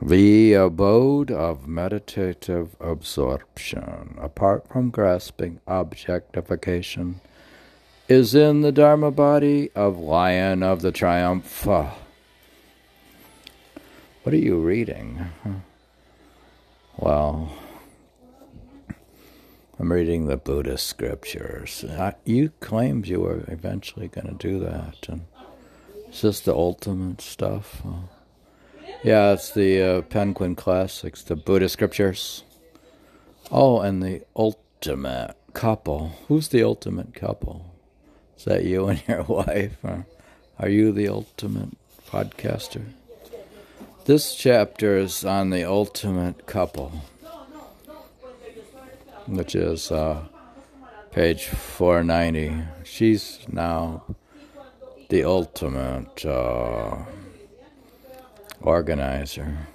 The abode of meditative absorption, apart from grasping objectification, is in the Dharma body of Lion of the Triumph. What are you reading? Well, I'm reading the Buddhist scriptures. You claimed you were eventually going to do that, and it's just the ultimate stuff. Yeah, it's the uh, Penguin Classics, the Buddhist scriptures. Oh, and the ultimate couple. Who's the ultimate couple? Is that you and your wife? Or are you the ultimate podcaster? This chapter is on the ultimate couple, which is uh, page 490. She's now the ultimate. Uh, organizer.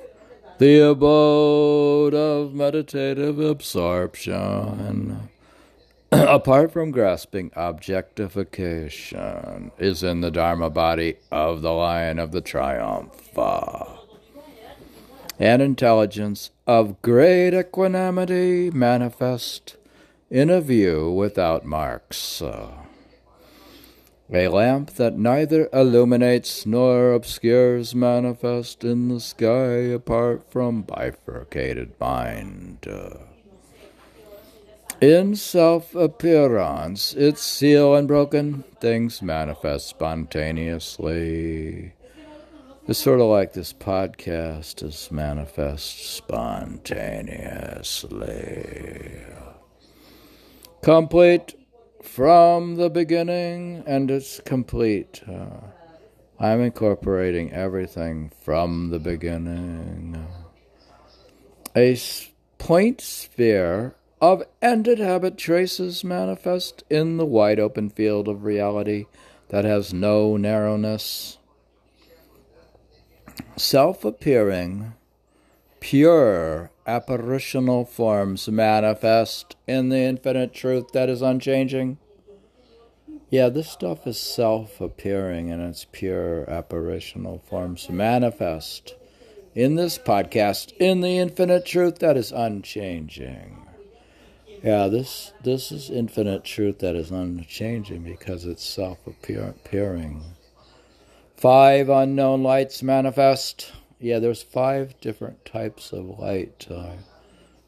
The abode of meditative absorption, apart from grasping objectification, is in the Dharma body of the Lion of the Triumph. An intelligence of great equanimity manifest in a view without marks. A lamp that neither illuminates nor obscures manifest in the sky apart from bifurcated mind. In self appearance, its seal unbroken, things manifest spontaneously. It's sort of like this podcast is manifest spontaneously. Complete from the beginning and it's complete. Uh, I'm incorporating everything from the beginning. A point sphere of ended habit traces manifest in the wide open field of reality that has no narrowness. Self appearing, pure apparitional forms manifest in the infinite truth that is unchanging. Yeah, this stuff is self appearing in its pure apparitional forms manifest in this podcast in the infinite truth that is unchanging. Yeah, this this is infinite truth that is unchanging because it's self appearing. Five unknown lights manifest yeah, there's five different types of light, uh,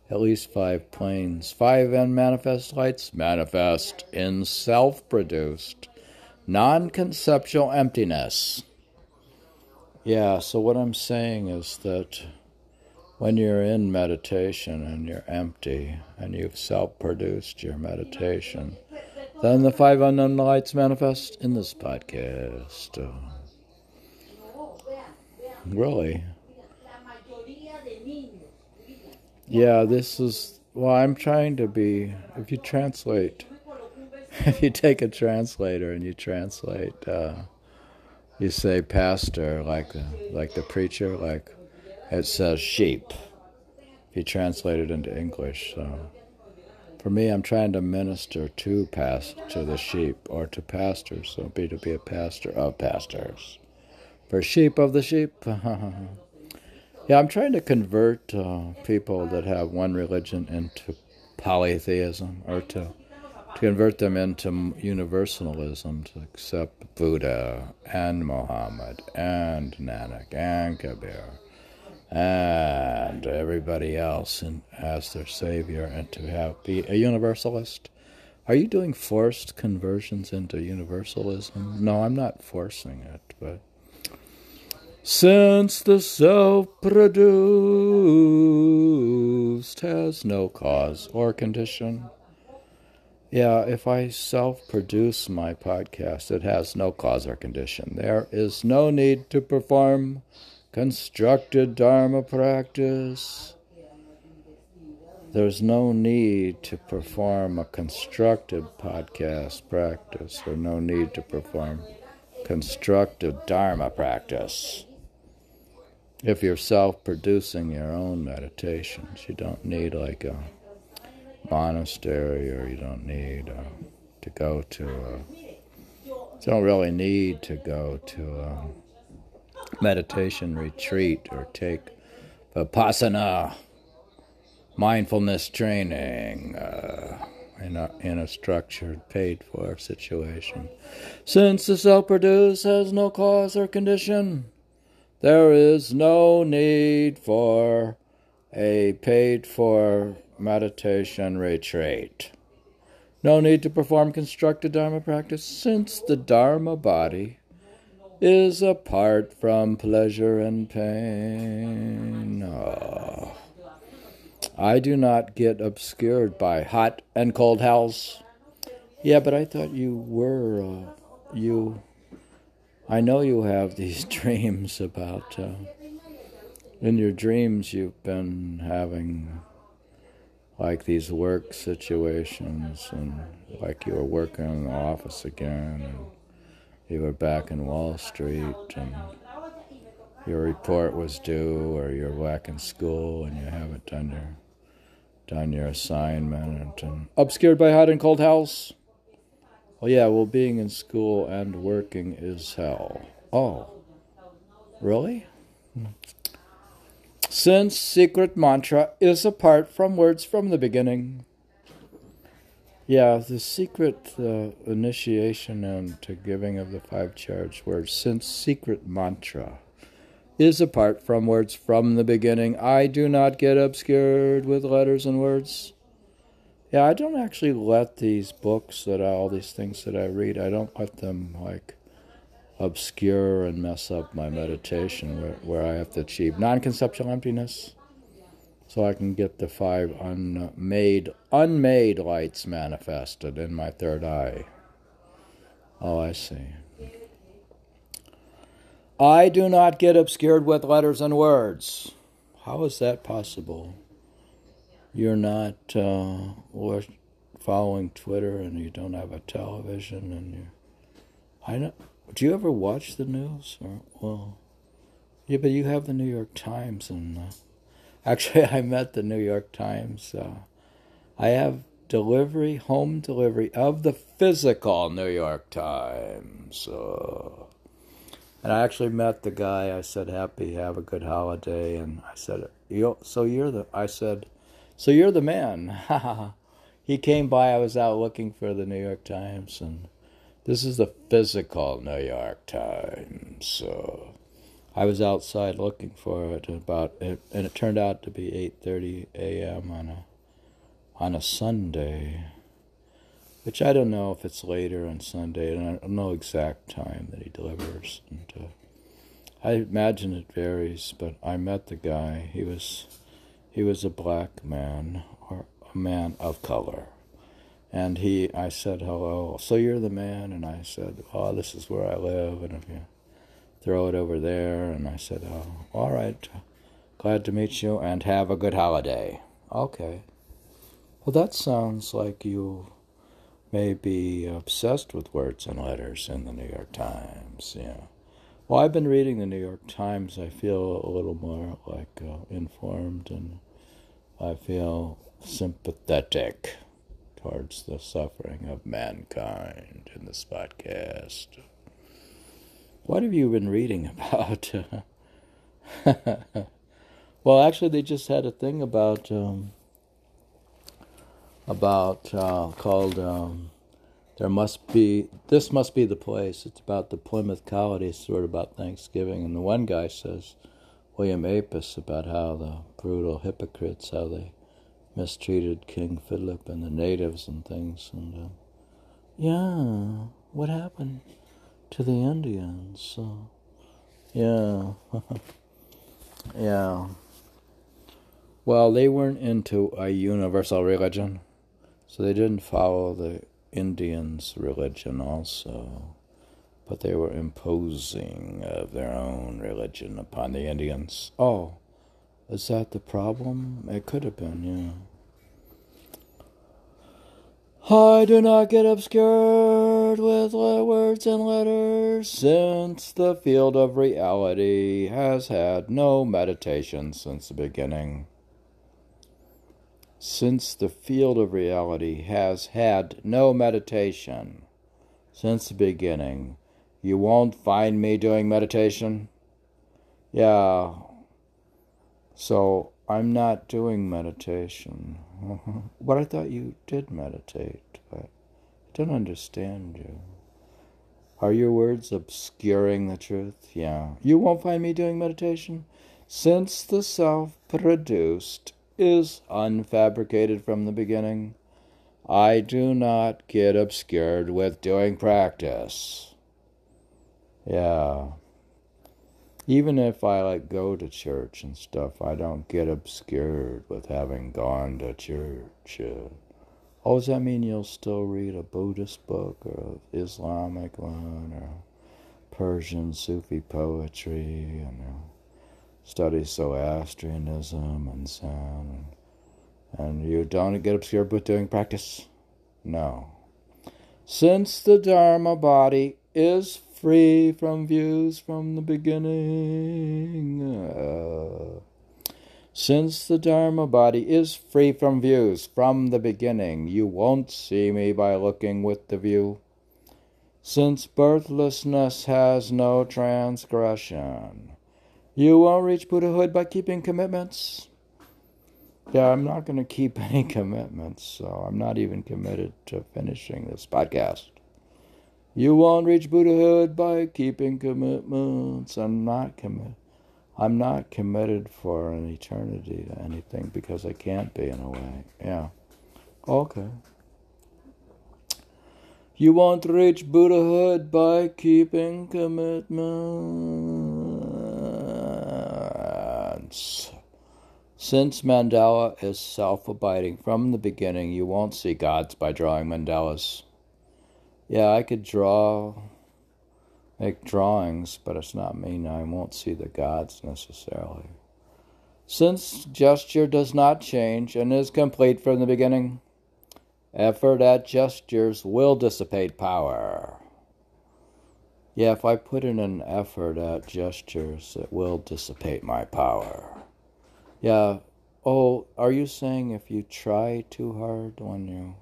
at least five planes. Five unmanifest lights manifest in self produced, non conceptual emptiness. Yeah, so what I'm saying is that when you're in meditation and you're empty and you've self produced your meditation, then the five unknown lights manifest in this podcast. Really? Yeah, this is. Well, I'm trying to be. If you translate, if you take a translator and you translate, uh, you say pastor like the, like the preacher, like it says sheep. If you translate it into English, so for me, I'm trying to minister to past to the sheep or to pastors. So be to be a pastor of pastors for sheep of the sheep. yeah, I'm trying to convert uh, people that have one religion into polytheism or to, to convert them into universalism, to accept Buddha and Muhammad and Nanak and Kabir and everybody else and as their savior and to have be a universalist. Are you doing forced conversions into universalism? No, I'm not forcing it, but since the self produced has no cause or condition. Yeah, if I self produce my podcast, it has no cause or condition. There is no need to perform constructed Dharma practice. There's no need to perform a constructed podcast practice, or no need to perform constructive Dharma practice if you're self producing your own meditations, you don't need like a monastery or you don't need uh, to go to a, you don't really need to go to a meditation retreat or take Vipassana, mindfulness training uh, in, a, in a structured, paid for situation. Since the self produced has no cause or condition, there is no need for a paid for meditation retreat. No need to perform constructed Dharma practice since the Dharma body is apart from pleasure and pain. Oh. I do not get obscured by hot and cold hells. Yeah, but I thought you were, uh, you, I know you have these dreams about, uh, in your dreams you've been having like these work situations and like you were working in the office again and you were back in Wall Street and your report was due or you're back in school and you haven't done your done your assignment and obscured by hot and cold house. Oh yeah, well being in school and working is hell. Oh. Really? Since secret mantra is apart from words from the beginning. Yeah, the secret uh, initiation and giving of the five charged words, since secret mantra is apart from words from the beginning, I do not get obscured with letters and words. Yeah, I don't actually let these books that I, all these things that I read, I don't let them like obscure and mess up my meditation where, where I have to achieve non conceptual emptiness so I can get the five unmade unmade lights manifested in my third eye. Oh, I see. I do not get obscured with letters and words. How is that possible? You're not uh, following Twitter and you don't have a television and you. I know. Do you ever watch the news? Or, well, yeah, but you have the New York Times and. Uh, Actually, I met the New York Times. Uh, I have delivery, home delivery of the physical New York Times. Uh, and I actually met the guy. I said, "Happy, have a good holiday." And I said, you, "So you're the?" I said, "So you're the man." he came by. I was out looking for the New York Times, and this is the physical New York Times. So I was outside looking for it about and it turned out to be 8:30 a.m. on a on a Sunday, which I don't know if it's later on Sunday, and I don't know exact time that he delivers. And uh, I imagine it varies, but I met the guy. He was he was a black man or a man of color. And he, I said, hello. So you're the man? And I said, oh, this is where I live. And if you throw it over there. And I said, oh, all right, glad to meet you and have a good holiday. Okay. Well, that sounds like you may be obsessed with words and letters in the New York Times. Yeah. Well, I've been reading the New York Times. I feel a little more like uh, informed and I feel sympathetic towards the suffering of mankind in this podcast. What have you been reading about? well, actually, they just had a thing about um, about uh, called um, there must be this must be the place. It's about the Plymouth Colony, sort of about Thanksgiving, and the one guy says, William Apess, about how the brutal hypocrites how they mistreated King Philip and the natives and things, and uh, yeah, what happened? to the Indians. So, yeah. yeah. Well, they weren't into a universal religion, so they didn't follow the Indians' religion also, but they were imposing of their own religion upon the Indians. Oh, is that the problem? It could have been, yeah. I do not get obscured with words and letters, since the field of reality has had no meditation since the beginning. Since the field of reality has had no meditation since the beginning, you won't find me doing meditation? Yeah. So I'm not doing meditation. but I thought you did meditate. But I don't understand you. Are your words obscuring the truth? Yeah. You won't find me doing meditation? Since the self produced is unfabricated from the beginning, I do not get obscured with doing practice. Yeah. Even if I like go to church and stuff, I don't get obscured with having gone to church. Oh, does that mean you'll still read a Buddhist book or an Islamic one or Persian Sufi poetry and uh, study Zoroastrianism and Zen? And you don't get obscured with doing practice? No. Since the Dharma body is free from views from the beginning. Uh, since the Dharma body is free from views from the beginning, you won't see me by looking with the view. Since birthlessness has no transgression, you won't reach Buddhahood by keeping commitments. Yeah, I'm not going to keep any commitments, so I'm not even committed to finishing this podcast. You won't reach Buddhahood by keeping commitments. I'm not committed. I'm not committed for an eternity to anything because I can't be in a way. Yeah. Okay. You won't reach Buddhahood by keeping commitments. Since mandala is self abiding from the beginning, you won't see gods by drawing mandalas. Yeah, I could draw, make drawings, but it's not me. now. I won't see the gods necessarily. Since gesture does not change and is complete from the beginning, effort at gestures will dissipate power. Yeah, if I put in an effort at gestures, it will dissipate my power. Yeah. Oh, are you saying if you try too hard when you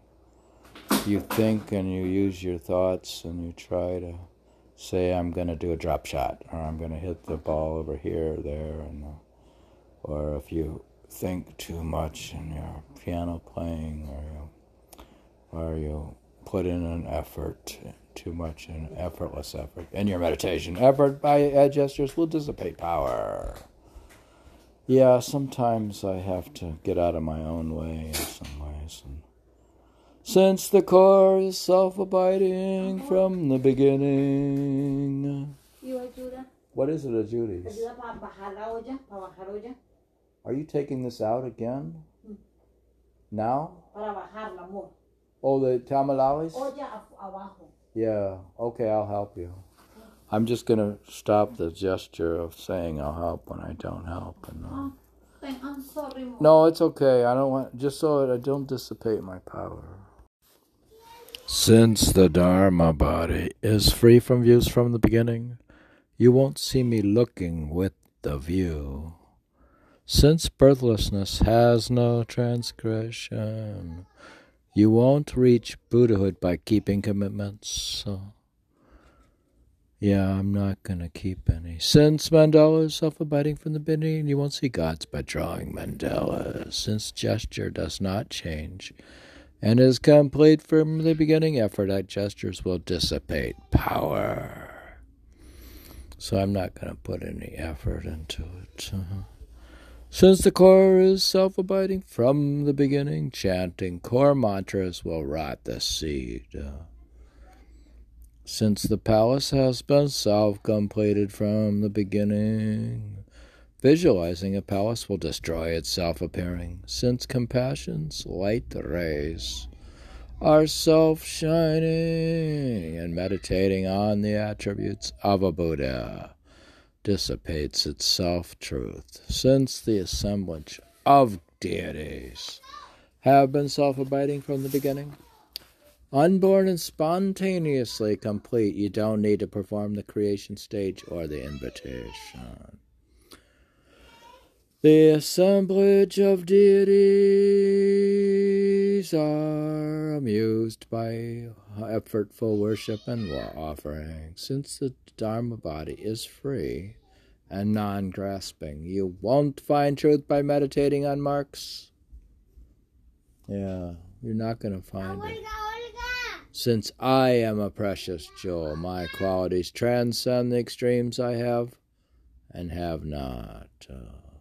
you think and you use your thoughts and you try to say I'm going to do a drop shot or I'm going to hit the ball over here or there and uh, or if you think too much in your piano playing or you or you put in an effort too much an effortless effort in your meditation effort by gestures will dissipate power yeah, sometimes I have to get out of my own way in some ways. And since the core is self abiding from the beginning. What is it, Judy's? Are you taking this out again? Now? Oh, the tamalalis? Yeah, okay, I'll help you. I'm just going to stop the gesture of saying I'll help when I don't help. And, uh, Oh, I'm sorry. no, it's okay. I don't want just so that I don't dissipate my power. Since the Dharma body is free from views from the beginning, you won't see me looking with the view. Since birthlessness has no transgression, you won't reach Buddhahood by keeping commitments. So. Yeah, I'm not going to keep any. Since mandala is self abiding from the beginning, you won't see gods by drawing mandalas. Since gesture does not change and is complete from the beginning, effort gestures will dissipate power. So I'm not going to put any effort into it. Uh-huh. Since the core is self abiding from the beginning, chanting core mantras will rot the seed. Uh, since the palace has been self completed from the beginning. Visualizing a palace will destroy itself appearing, since compassion's light rays are self shining, and meditating on the attributes of a Buddha dissipates its self truth, since the assemblage of deities have been self abiding from the beginning. Unborn and spontaneously complete, you don't need to perform the creation stage or the invitation. The assemblage of deities are amused by effortful worship and offering. Since the Dharma body is free and non grasping. You won't find truth by meditating on marks. Yeah, you're not going to find it. Since I am a precious jewel, my qualities transcend the extremes I have and have not. Uh,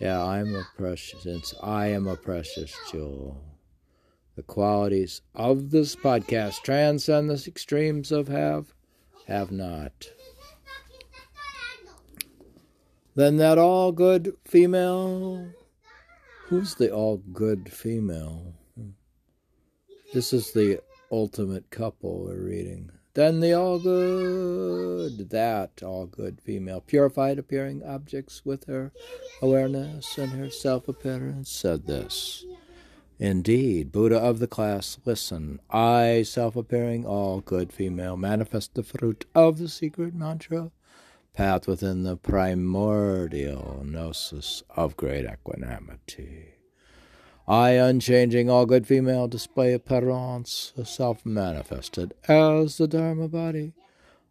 yeah, I'm a precious, since I am a precious jewel. The qualities of this podcast transcend the extremes of have, have not. Then that all good female. Who's the all good female? This is the ultimate couple we're reading. Then the all good, that all good female, purified appearing objects with her awareness and her self appearance, said this. Indeed, Buddha of the class, listen. I, self appearing, all good female, manifest the fruit of the secret mantra, path within the primordial gnosis of great equanimity. I, unchanging, all good female, display appearance, self manifested as the Dharma body.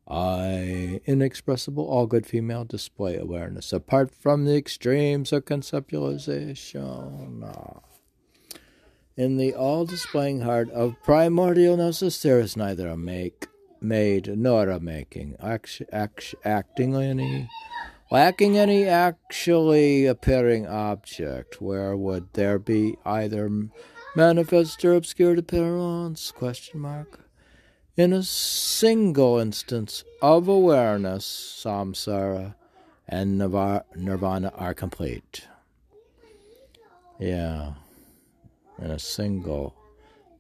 I, inexpressible, all good female, display awareness apart from the extremes of conceptualization. In the all displaying heart of primordial gnosis, there is neither a make, made, nor a making, act, act, acting any lacking any actually appearing object, where would there be either manifest or obscured appearance? Question mark. In a single instance of awareness, samsara and nirvana are complete. Yeah, in a single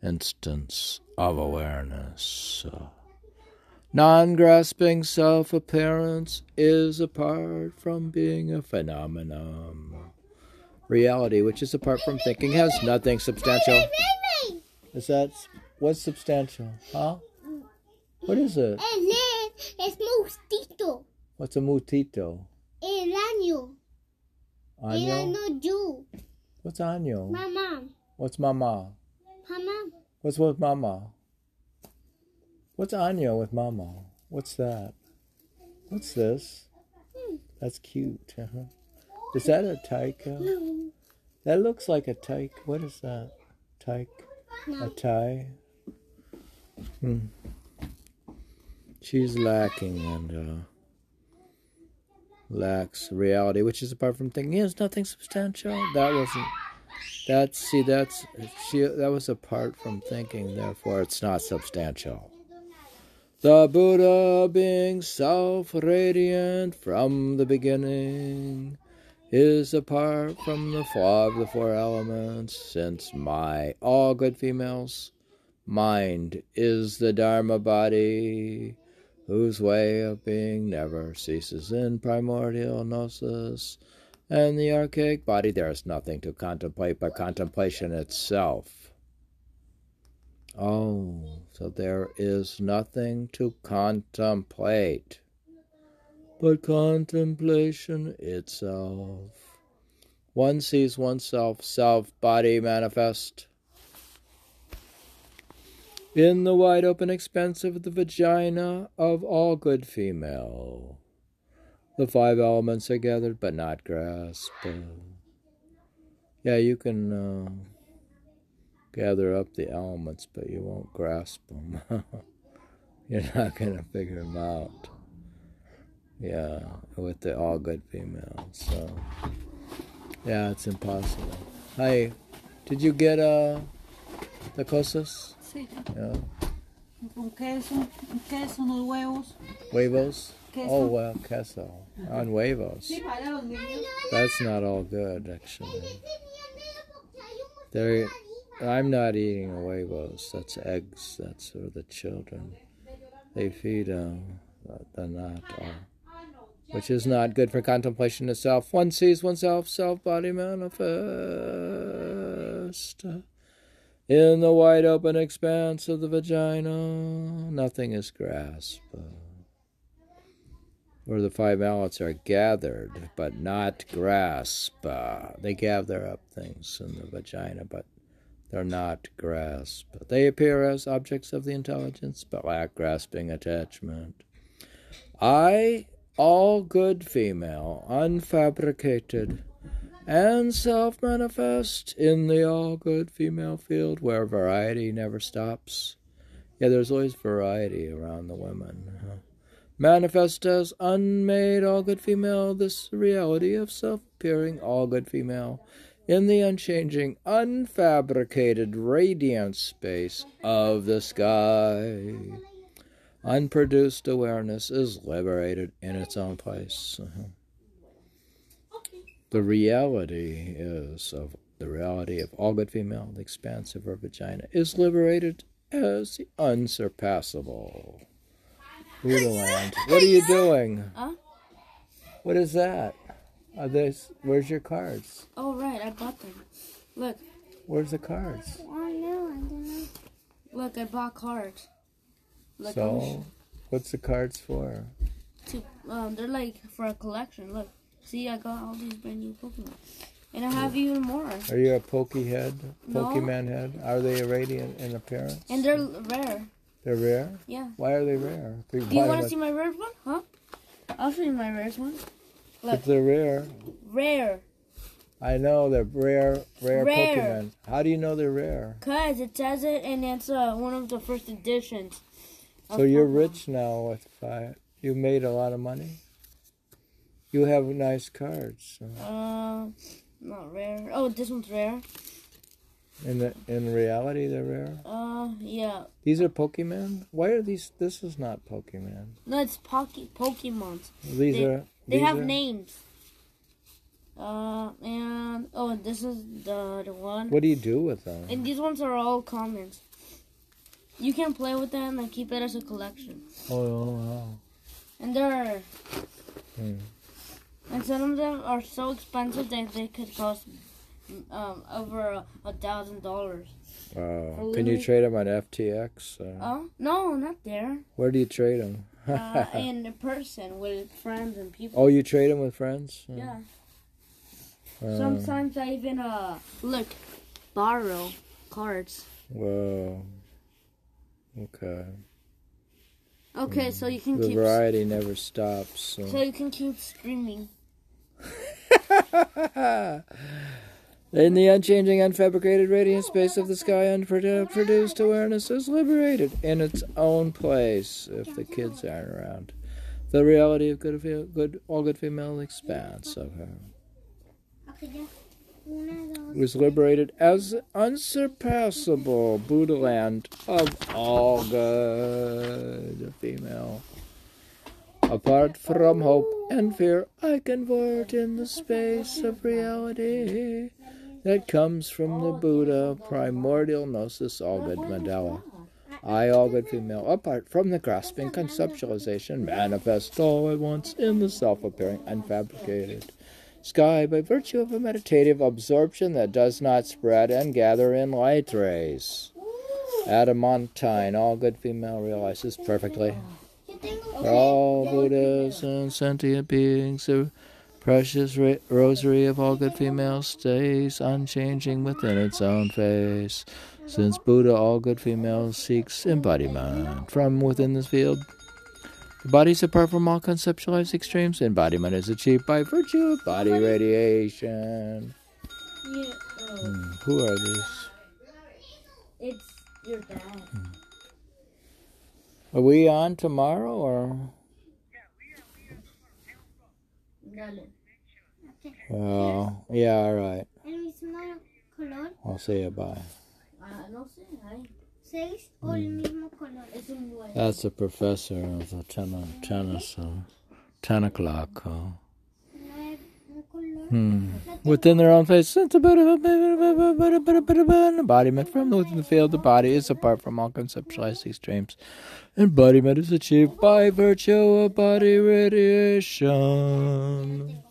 instance of awareness. Non grasping self appearance is apart from being a phenomenon. Reality, which is apart from thinking, has nothing substantial. Is that what's substantial? Huh? What is it? Es mustito. What's a mutito? El año. El Año? año yo. What's año? Mamá. What's mama? Mamá. What's with mama? What's Anya with mama? What's that? What's this? That's cute. Uh-huh. Is that a taika? No. That looks like a tyke. What is that? Tyke? A tie? Hmm. She's lacking and uh, lacks reality, which is apart from thinking. Yes, nothing substantial. That wasn't. That's see. That's she. That was apart from thinking. Therefore, it's not substantial. The Buddha, being self radiant from the beginning, is apart from the flaw of the four elements, since my all good females mind is the Dharma body, whose way of being never ceases in primordial gnosis, and the archaic body there is nothing to contemplate but contemplation itself. Oh, so there is nothing to contemplate but contemplation itself. One sees oneself, self, body manifest. In the wide open expanse of the vagina of all good female, the five elements are gathered but not grasped. Yeah, you can uh, gather up the elements, but you won't grasp them. You're not going to figure them out. Yeah, with the all good female. So, yeah, it's impossible. Hi, did you get uh, the cosas? Sí, Yeah. con queso, un queso, unos huevos. Huevos? Queso. Oh, well, queso. On huevos. Sí, para los niños. That's not all good, actually. They're, I'm not eating huevos. That's eggs. That's for the children. They feed them. They're not all. Which is not good for contemplation itself. One sees oneself, self body manifest. In the wide open expanse of the vagina, nothing is grasped. Where the five elements are gathered, but not grasped. They gather up things in the vagina, but they're not grasped. They appear as objects of the intelligence, but lack grasping attachment. I all good female, unfabricated, and self manifest in the all good female field where variety never stops. Yeah, there's always variety around the women. Manifest as unmade all good female, this reality of self appearing all good female in the unchanging, unfabricated, radiant space of the sky. Unproduced awareness is liberated in its own place. Uh-huh. The reality is of the reality of all good female, the expanse of her vagina, is liberated as the unsurpassable. Buddha land. What are you doing? Huh? What is that? Are this? Where's your cards? Oh right, I bought them. Look, Where's the cards? Oh no, I don't know. look, I bought cards. Look, So, what's the cards for? to, um, they're like for a collection. Look, see, I got all these brand new Pokemon, and I have even more, Are you a pokey head? No. Pokemon head? Are they radiant in appearance? and they're rare. They're rare? Yeah. Why are they rare? Do you want to would- see my rare one? Huh? I'll show you my rarest one. If they're rare, Rare, I know they're rare, rare, Rare. Pokemon. How do you know they're rare? cause it says it, and it's uh, one of the first editions. So you're Pokemon. rich now with five. You made a lot of money. You have nice cards. so- Uh, not rare. Oh, this one's rare. In the in reality, they're rare. Uh, yeah. These are Pokemon. Why are these? This is not Pokemon. No, it's Poke Pokemons. These They- are. They these have are- names. Uh, and oh, this is the the one. What do you do with them? And these ones are all commons. You can play with them and keep it as a collection. Oh, wow. And they're Hmm. and some of them are so expensive that they could cost um over a, thousand dollars. Wow. Can you trade them on FTX? Uh, Oh no, not there. where do you trade them? Uh, in person with friends and people. oh, you trade them with friends? Yeah. Uh, Sometimes I even uh look borrow cards. Whoa. Okay. Okay, so you can The keep variety never stops. so- so you can keep streaming. In the unchanging, unfabricated radiant space of the sky, unproduced awareness is liberated in its own place if the kids aren't around. The reality of good, good all good female expanse of her was liberated as unsurpassable Buddha land of all good female. Apart from hope and fear, I convert in the space of reality that comes from the Buddha primordial gnosis, all good mandala. I, all good female, apart from the grasping conceptualization, manifest all at once in the self appearing unfabricated sky by virtue of a meditative absorption that does not spread and gather in light rays. Adamantine, all good female realizes perfectly. For all Buddhas and sentient beings, precious rosary of all good females stays unchanging within its own face. Since Buddha, all good females, seeks embodiment from within this field. The body is apart from all conceptualized extremes. Embodiment is achieved by virtue of body radiation. Yeah, Hmm, Who are these? it's your dad. Are we on tomorrow or? Dale. Oh, yeah, all right. color, I'll say you bye. Ah, no sé, ay, seis o el mismo color. es un buen. That's a professor of the ten, tennis, uh, 10 o'clock. Uh, No es un color. hmm. Within their own face, about embodiment from within the field. The body is apart from all conceptualized extremes. Embodiment is achieved by virtue of body radiation.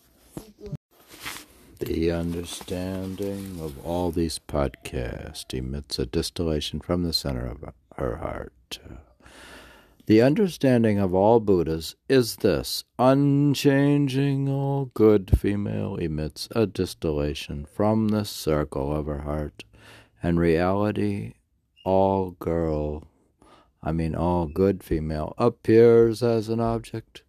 The understanding of all these podcasts emits a distillation from the center of her heart. The understanding of all Buddhas is this unchanging, all good female emits a distillation from the circle of her heart, and reality, all girl, I mean, all good female, appears as an object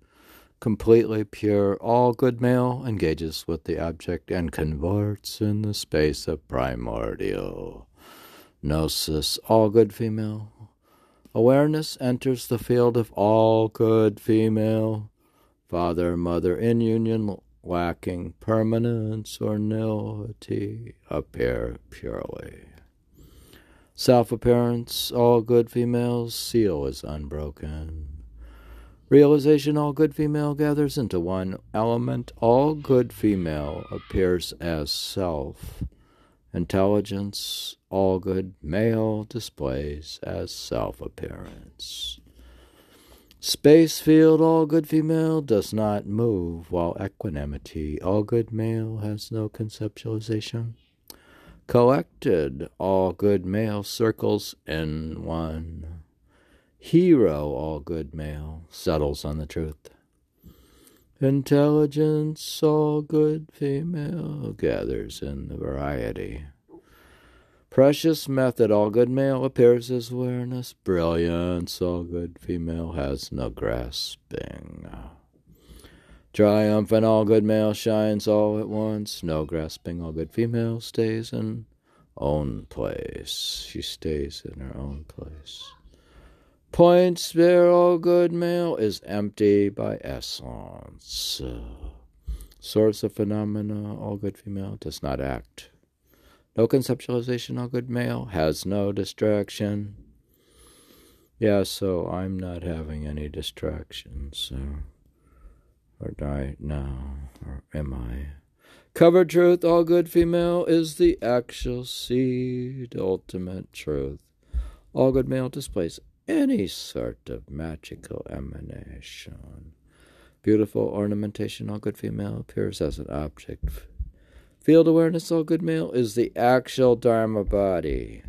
completely pure, all good male engages with the object and converts in the space of primordial gnosis, all good female. Awareness enters the field of all good female, father, mother in union, lacking permanence or nihility, appear purely. Self appearance, all good females, seal is unbroken. Realization, all good female gathers into one element. All good female appears as self. Intelligence, all good male displays as self appearance. Space field, all good female does not move, while equanimity, all good male has no conceptualization. Collected, all good male circles in one. Hero, all good male, settles on the truth. Intelligence, all good female, gathers in the variety. Precious method, all good male, appears as awareness. Brilliance, all good female, has no grasping. Triumphant, all good male, shines all at once. No grasping, all good female, stays in own place. She stays in her own place. Point sphere, all good male, is empty by essence. Source of phenomena, all good female, does not act. No conceptualization, all good male, has no distraction. Yeah, so I'm not having any distractions, so. Or die now, or am I? Covered truth, all good female, is the actual seed, ultimate truth. All good male displays any sort of magical emanation. Beautiful ornamentation, all good female, appears as an object. Field awareness, all good male, is the actual Dharma body.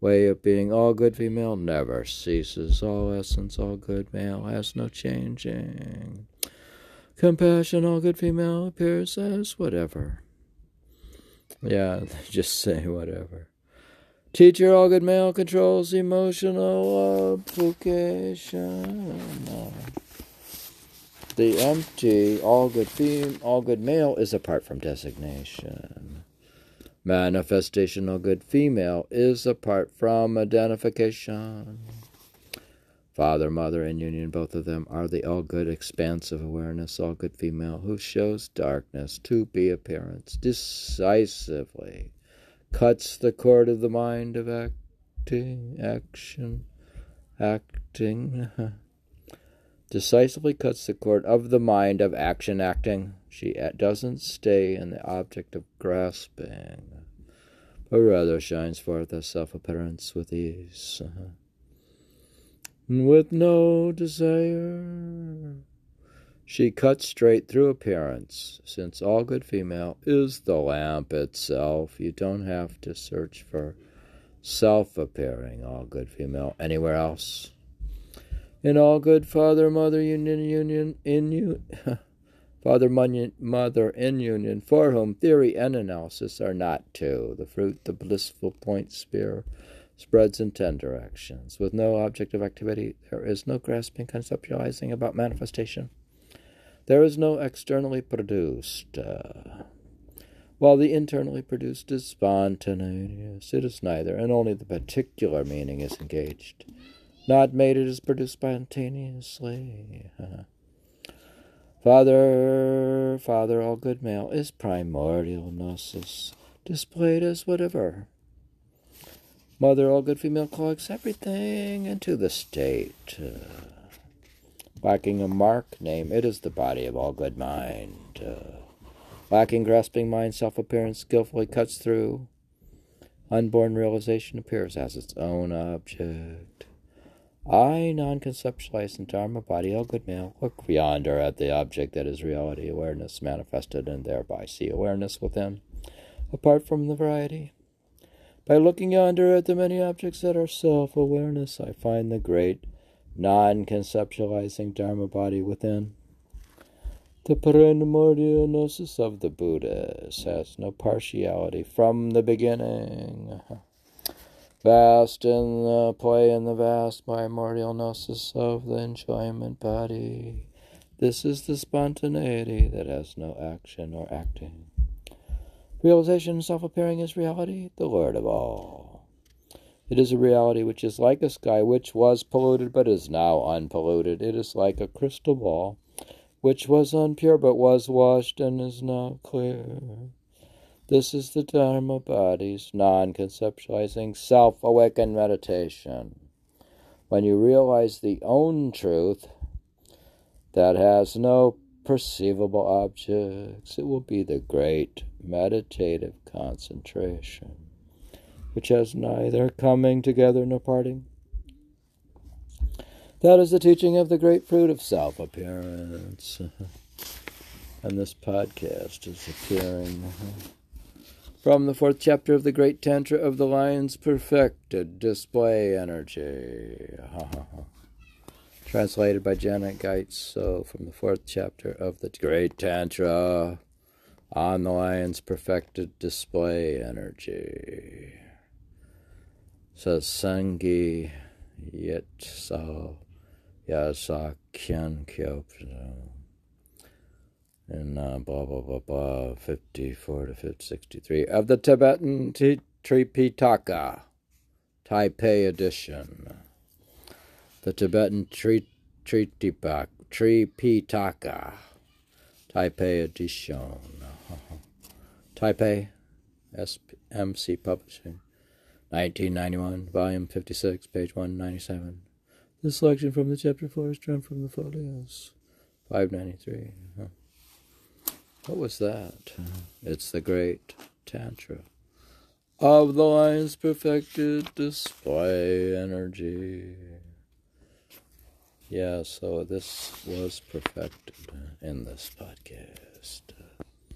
Way of being, all good female, never ceases. All essence, all good male, has no changing. Compassion, all good female, appears as whatever. Yeah, just say whatever. Teacher, all good male, controls emotional application. The empty, all good fem- all good male is apart from designation. Manifestation, all good female is apart from identification. Father, mother, and union, both of them are the all good expansive awareness, all good female, who shows darkness to be appearance decisively cuts the cord of the mind of acting, action, acting, decisively cuts the cord of the mind of action, acting. She doesn't stay in the object of grasping, but rather shines forth as self appearance with ease, with no desire. She cuts straight through appearance, since all good female is the lamp itself. You don't have to search for self appearing all good female anywhere else. In all good father mother union union in you father mother in union for whom theory and analysis are not two. The fruit, the blissful point sphere spreads in ten directions. With no object of activity, there is no grasping, conceptualizing about manifestation. There is no externally produced. Uh, while the internally produced is spontaneous, it is neither, and only the particular meaning is engaged. Not made, it is produced spontaneously. Father, Father, all good male, is primordial gnosis, displayed as whatever. Mother, all good female, collects everything into the state. Uh, lacking a mark name, it is the body of all good mind. Uh, lacking grasping mind, self appearance skillfully cuts through. Unborn realization appears as its own object. I, non conceptualized in Dharma body, all good male, look yonder at the object that is reality, awareness manifested, and thereby see awareness within, apart from the variety. By looking yonder at the many objects that are self awareness, I find the great non conceptualizing Dharma body within. The primordial gnosis of the Buddhas has no partiality from the beginning. Vast in the play in the vast primordial gnosis of the enjoyment body. This is the spontaneity that has no action or acting. Realization self appearing is reality, the Lord of all. It is a reality which is like a sky which was polluted but is now unpolluted. It is like a crystal ball which was unpure but was washed and is now clear. This is the Dharma body's non conceptualizing self awakened meditation. When you realize the own truth that has no perceivable objects, it will be the great meditative concentration, which has neither coming together nor parting. That is the teaching of the great fruit of self appearance. and this podcast is appearing from the fourth chapter of the Great Tantra of the Lion's Perfected Display Energy. Translated by Janet Gyatso. So, from the fourth chapter of the Great Tantra on the Lion's Perfected Display Energy. Says Sangi Yet So Yasa Kyan Kyopno in uh, blah blah blah blah 54 to 63 of the Tibetan T- Tripitaka Taipei edition. The Tibetan Tri- Tripitaka Taipei edition. Taipei SMC Publishing 1991 volume 56 page 197. This selection from the chapter 4 is drawn from the folios 593. Huh. What was that? It's the great Tantra of the lion's perfected display energy. Yeah, so this was perfected in this podcast.